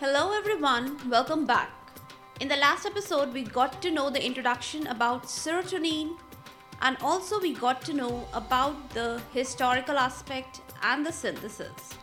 Hello everyone, welcome back. In the last episode, we got to know the introduction about serotonin and also we got to know about the historical aspect and the synthesis.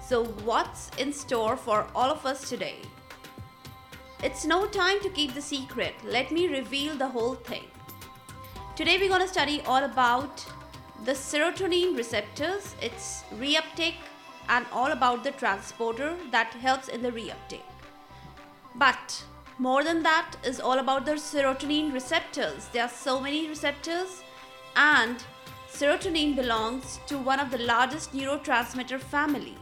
So, what's in store for all of us today? It's no time to keep the secret. Let me reveal the whole thing. Today, we're going to study all about the serotonin receptors, its reuptake, and all about the transporter that helps in the reuptake. But more than that is all about the serotonin receptors. There are so many receptors, and serotonin belongs to one of the largest neurotransmitter family.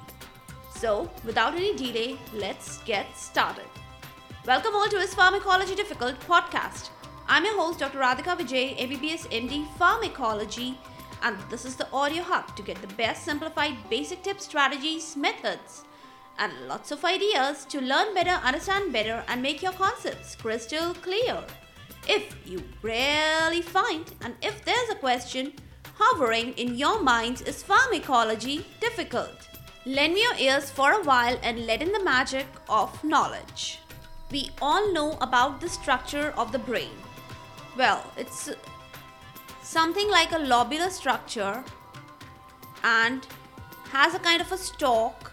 So, without any delay, let's get started. Welcome all to Is Pharmacology Difficult podcast. I'm your host, Dr. Radhika Vijay, MBBS MD Pharmacology and this is the audio hub to get the best simplified basic tips, strategies, methods, and lots of ideas to learn better, understand better, and make your concepts crystal clear. If you really find, and if there's a question hovering in your minds, is pharmacology difficult? Lend me your ears for a while and let in the magic of knowledge. We all know about the structure of the brain. Well, it's something like a lobular structure and has a kind of a stalk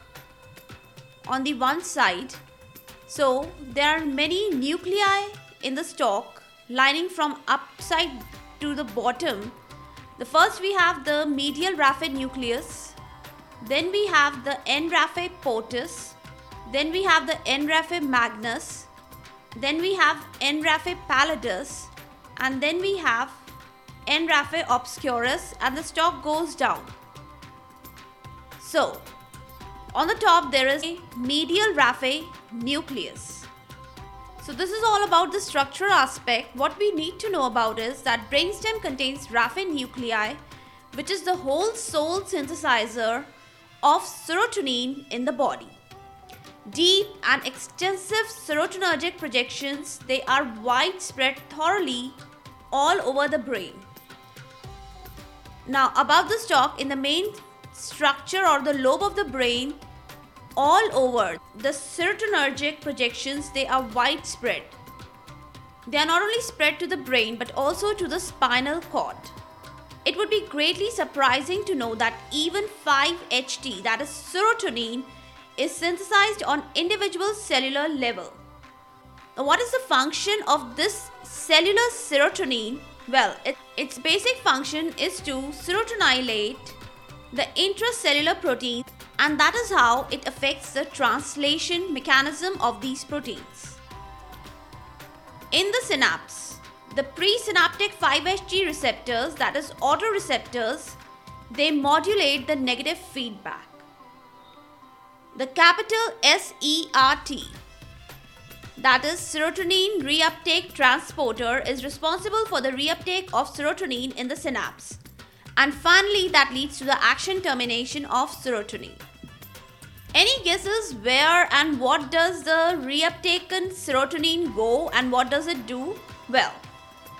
on the one side. So there are many nuclei in the stalk lining from upside to the bottom. The first we have the medial raphe nucleus, then we have the N raphe pontis, then we have the N raphe magnus, then we have N raphe pallidus, and then we have N raphe obscurus and the stalk goes down. So, on the top there is a medial raphe nucleus. So this is all about the structure aspect. What we need to know about is that brainstem contains raphe nuclei which is the whole sole synthesizer of serotonin in the body. Deep and extensive serotonergic projections, they are widespread thoroughly all over the brain. Now, above the stalk, in the main structure or the lobe of the brain, all over the serotonergic projections, they are widespread. They are not only spread to the brain but also to the spinal cord. It would be greatly surprising to know that even 5-HT, that is serotonin, is synthesized on individual cellular level. Now, what is the function of this cellular serotonin well, it, its basic function is to serotonylate the intracellular protein and that is how it affects the translation mechanism of these proteins. In the synapse, the presynaptic 5-HT receptors, that is autoreceptors, they modulate the negative feedback. The capital SERT that is serotonin reuptake transporter is responsible for the reuptake of serotonin in the synapse. And finally that leads to the action termination of serotonin. Any guesses where and what does the reuptaken serotonin go and what does it do? Well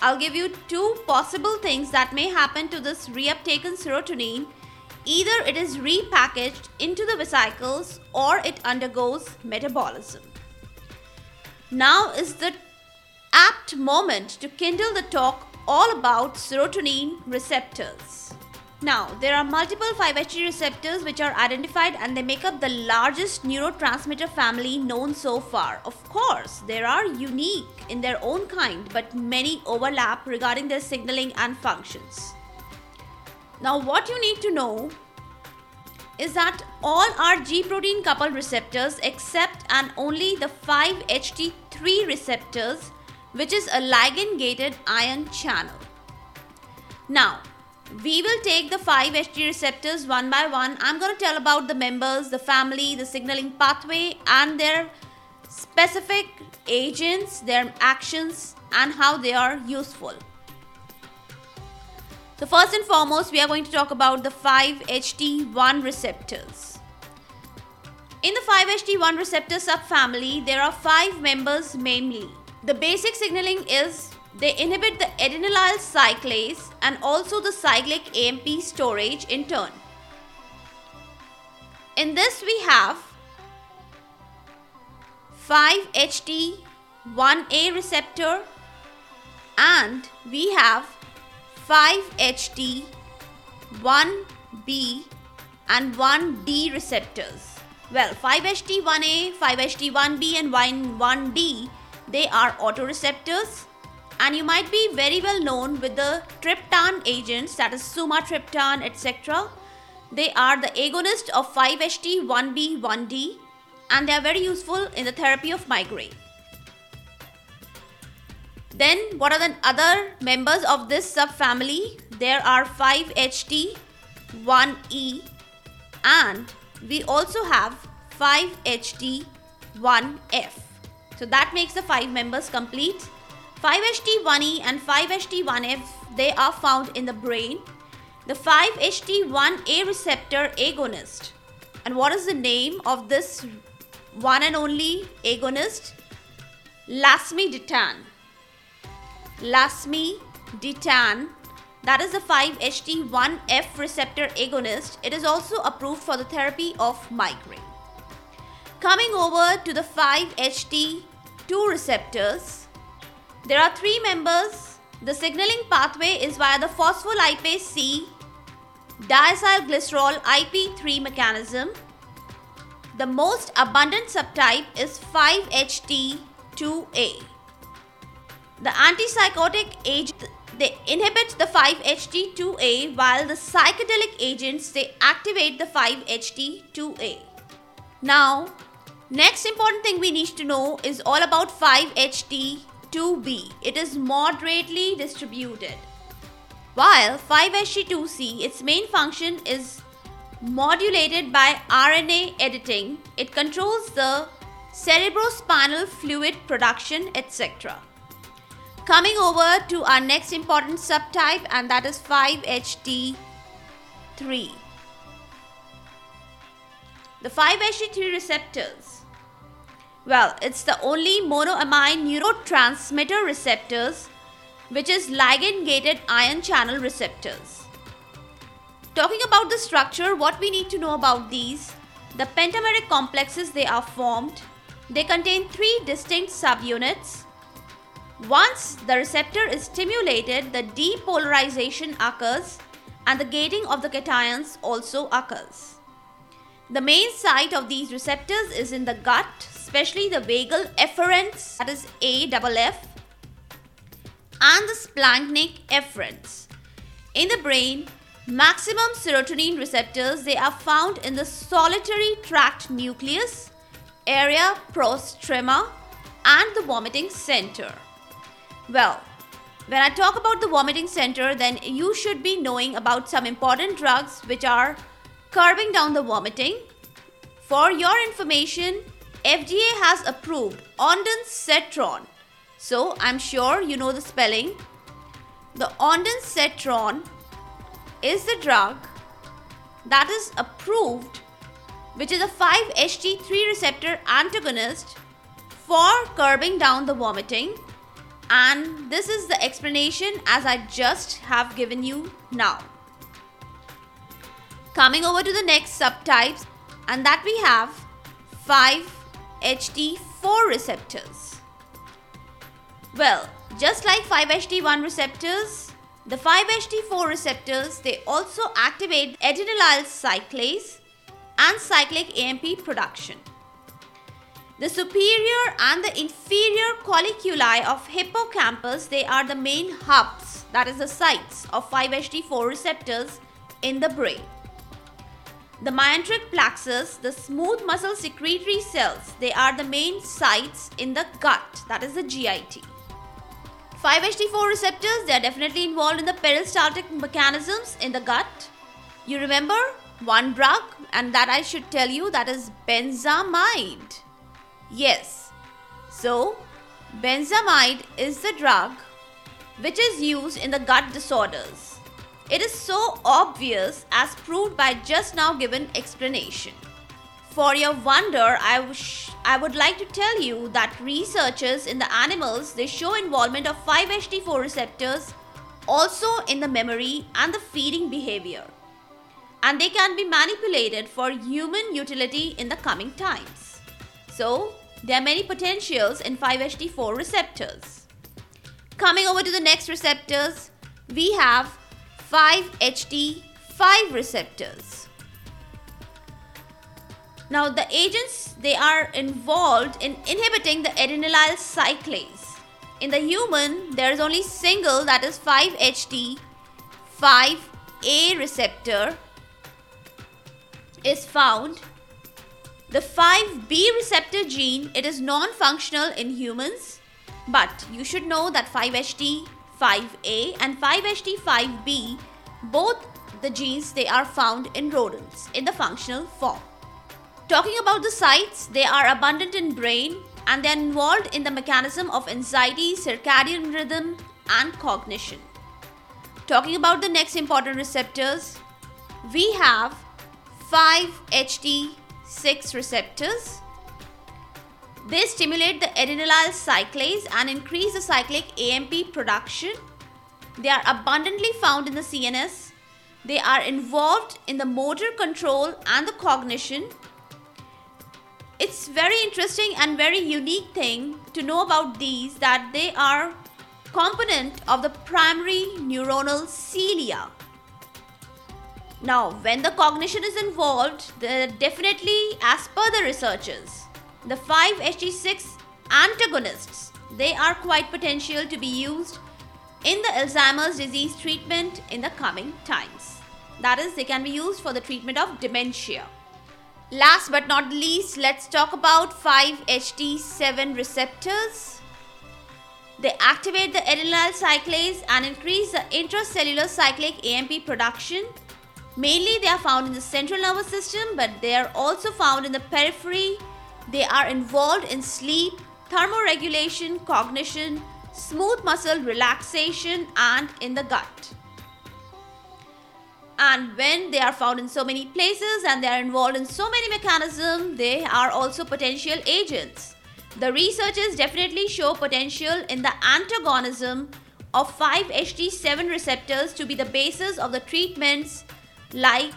i'll give you two possible things that may happen to this reuptaken serotonin. Either it is repackaged into the vesicles or it undergoes metabolism now is the apt moment to kindle the talk all about serotonin receptors. Now, there are multiple 5-HT receptors which are identified and they make up the largest neurotransmitter family known so far. Of course, they are unique in their own kind, but many overlap regarding their signaling and functions. Now, what you need to know is that all are G protein coupled receptors except and only the 5-HT 3 receptors, which is a ligand gated ion channel. Now, we will take the 5 HT receptors one by one. I'm going to tell about the members, the family, the signaling pathway, and their specific agents, their actions, and how they are useful. So, first and foremost, we are going to talk about the 5-HT1 receptors. In the 5-HT1 receptor subfamily, there are five members mainly. The basic signaling is they inhibit the adenylyl cyclase and also the cyclic AMP storage in turn. In this we have 5-HT1A receptor and we have 5-HT1B and 1D receptors. Well, 5-HT1A, 5-HT1B and 1D, they are autoreceptors and you might be very well known with the triptan agents that is sumatriptan etc. They are the agonist of 5-HT1B, 1D and they are very useful in the therapy of migraine. Then what are the other members of this subfamily? There are 5HT, 1E and we also have 5HT, 1F. So that makes the 5 members complete. 5HT1E and 5HT1F they are found in the brain. The 5HT1A receptor agonist. And what is the name of this one and only agonist? Lasmiditan. Lasmiditan that is the 5-HT1F receptor agonist. It is also approved for the therapy of migraine. Coming over to the 5-HT2 receptors, there are three members. The signaling pathway is via the phospholipase C diacylglycerol IP3 mechanism. The most abundant subtype is 5-HT2A. The antipsychotic agent they inhibit the 5-HT2A while the psychedelic agents they activate the 5-HT2A. Now, next important thing we need to know is all about 5-HT2B. It is moderately distributed. While 5-HT2C, its main function is modulated by RNA editing. It controls the cerebrospinal fluid production, etc. Coming over to our next important subtype and that is 5HT3. The 5HT3 receptors. Well, it's the only monoamine neurotransmitter receptors which is ligand gated ion channel receptors. Talking about the structure, what we need to know about these, the pentameric complexes they are formed. They contain three distinct subunits once the receptor is stimulated, the depolarization occurs and the gating of the cations also occurs. The main site of these receptors is in the gut, especially the vagal efferents, that is AFF, and the splanchnic efferents. In the brain, maximum serotonin receptors they are found in the solitary tract nucleus, area postrema, and the vomiting center. Well, when I talk about the vomiting center, then you should be knowing about some important drugs which are curbing down the vomiting. For your information, FDA has approved ondansetron. So I'm sure you know the spelling. The ondansetron is the drug that is approved which is a 5-HT3 receptor antagonist for curbing down the vomiting and this is the explanation as I just have given you now. Coming over to the next subtypes and that we have 5-HT4 receptors. Well, just like 5-HT1 receptors, the 5-HT4 receptors they also activate adenylyl cyclase and cyclic AMP production. The superior and the inferior colliculi of hippocampus, they are the main hubs, that is the sites of 5-HT4 receptors in the brain. The myenteric plexus, the smooth muscle secretory cells, they are the main sites in the gut, that is the GIT. 5-HT4 receptors, they are definitely involved in the peristaltic mechanisms in the gut. You remember one drug and that I should tell you that is benzamide. Yes. So, benzamide is the drug which is used in the gut disorders. It is so obvious as proved by just now given explanation. For your wonder, I, wish, I would like to tell you that researchers in the animals they show involvement of 5-HT4 receptors also in the memory and the feeding behavior. And they can be manipulated for human utility in the coming times. So, there are many potentials in 5-HT4 receptors. Coming over to the next receptors, we have 5-HT5 receptors. Now the agents they are involved in inhibiting the adenylyl cyclase. In the human, there is only single that is 5-HT5A receptor is found. The 5B receptor gene, it is non-functional in humans, but you should know that 5HT5A and 5HT5B, both the genes, they are found in rodents in the functional form. Talking about the sites, they are abundant in brain and they are involved in the mechanism of anxiety, circadian rhythm and cognition. Talking about the next important receptors, we have 5-HT6 receptors. They stimulate the adenylyl cyclase and increase the cyclic AMP production. They are abundantly found in the CNS. They are involved in the motor control and the cognition. It's very interesting and very unique thing to know about these that they are component of the primary neuronal cilia. Now, when the cognition is involved, definitely, as per the researchers, the 5-HT6 antagonists, they are quite potential to be used in the Alzheimer's disease treatment in the coming times. That is, they can be used for the treatment of dementia. Last but not least, let's talk about 5-HT7 receptors. They activate the adenylyl cyclase and increase the intracellular cyclic AMP production Mainly they are found in the central nervous system but they are also found in the periphery. They are involved in sleep, thermoregulation, cognition, smooth muscle relaxation and in the gut. And when they are found in so many places and they are involved in so many mechanisms, they are also potential agents. The researchers definitely show potential in the antagonism of 5-HT7 receptors to be the basis of the treatments like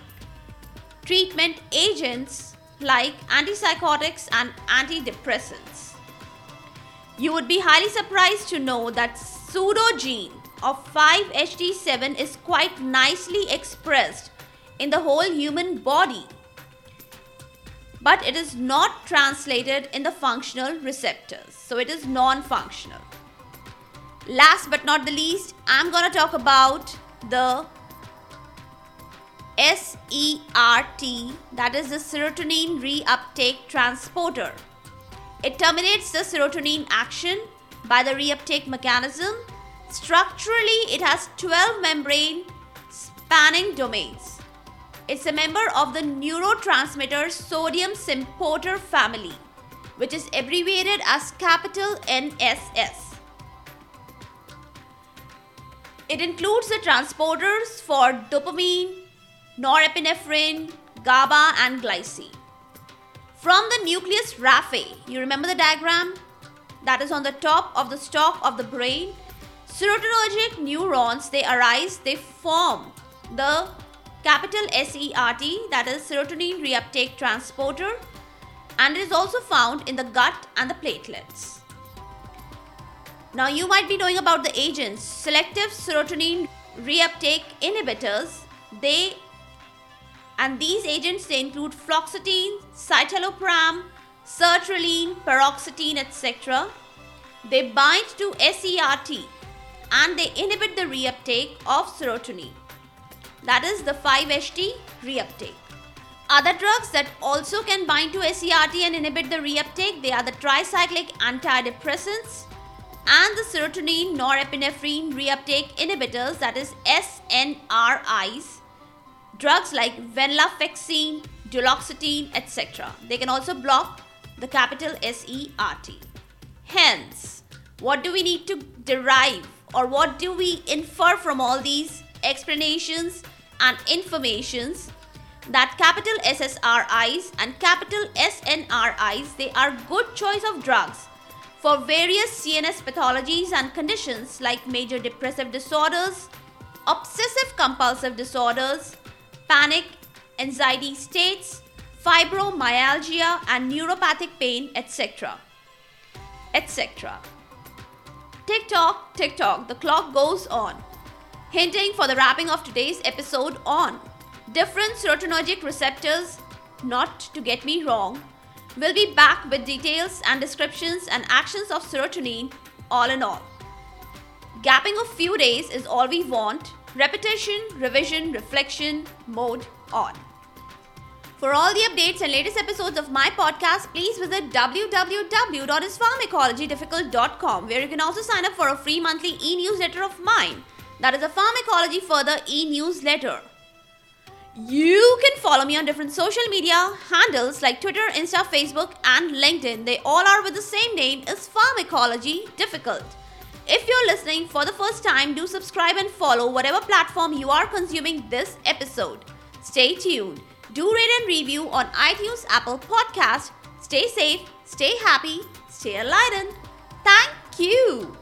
treatment agents like antipsychotics and antidepressants. You would be highly surprised to know that pseudogene of 5-HT7 is quite nicely expressed in the whole human body but it is not translated in the functional receptors so it is non-functional last but not the least i'm to talk about the SERT, that is the serotonin reuptake transporter. It terminates the serotonin action by the reuptake mechanism. Structurally, it has 12 membrane spanning domains. It's a member of the neurotransmitter sodium symporter family, which is abbreviated as capital NSS. It includes the transporters for dopamine, norepinephrine, GABA, and glycine. From the nucleus raphe, you remember the diagram? That is on the top of the stalk of the brain. Serotonergic neurons, they arise, they form the capital SERT, that is serotonin reuptake transporter, and it is also found in the gut and the platelets. Now, you might be knowing about the agents. Selective serotonin reuptake inhibitors, they and these agents they include fluoxetine, citalopram, sertraline, paroxetine, etc. They bind to SERT and they inhibit the reuptake of serotonin. That is the 5-HT reuptake. Other drugs that also can bind to SERT and inhibit the reuptake, they are the tricyclic antidepressants and the serotonin norepinephrine reuptake inhibitors that is SNRIs drugs like venlafaxine, duloxetine, etc. They can also block the capital SERT. Hence, what do we need to derive or what do we infer from all these explanations and informations that capital SSRIs and capital SNRIs they are good choice of drugs for various CNS pathologies and conditions like major depressive disorders, obsessive compulsive disorders, panic, anxiety states, fibromyalgia, and neuropathic pain, etc. etc. Tick tock, tick tock, the clock goes on, hinting for the wrapping of today's episode on different serotonergic receptors, not to get me wrong. We'll be back with details and descriptions and actions of serotonin, all in all. Gapping of few days is all we want. Repetition, revision, reflection, mode on. For all the updates and latest episodes of my podcast, please visit www.ispharmacologydifficult.com where you can also sign up for a free monthly e-newsletter of mine. That is a Pharmacology Further e-newsletter. You can follow me on different social media handles like Twitter, Insta, Facebook, and LinkedIn. They all are with the same name as Pharmacology Difficult. If you're listening for the first time, do subscribe and follow whatever platform you are consuming this episode. Stay tuned. Do rate and review on iTunes, Apple Podcast. Stay safe, stay happy, stay enlightened. Thank you.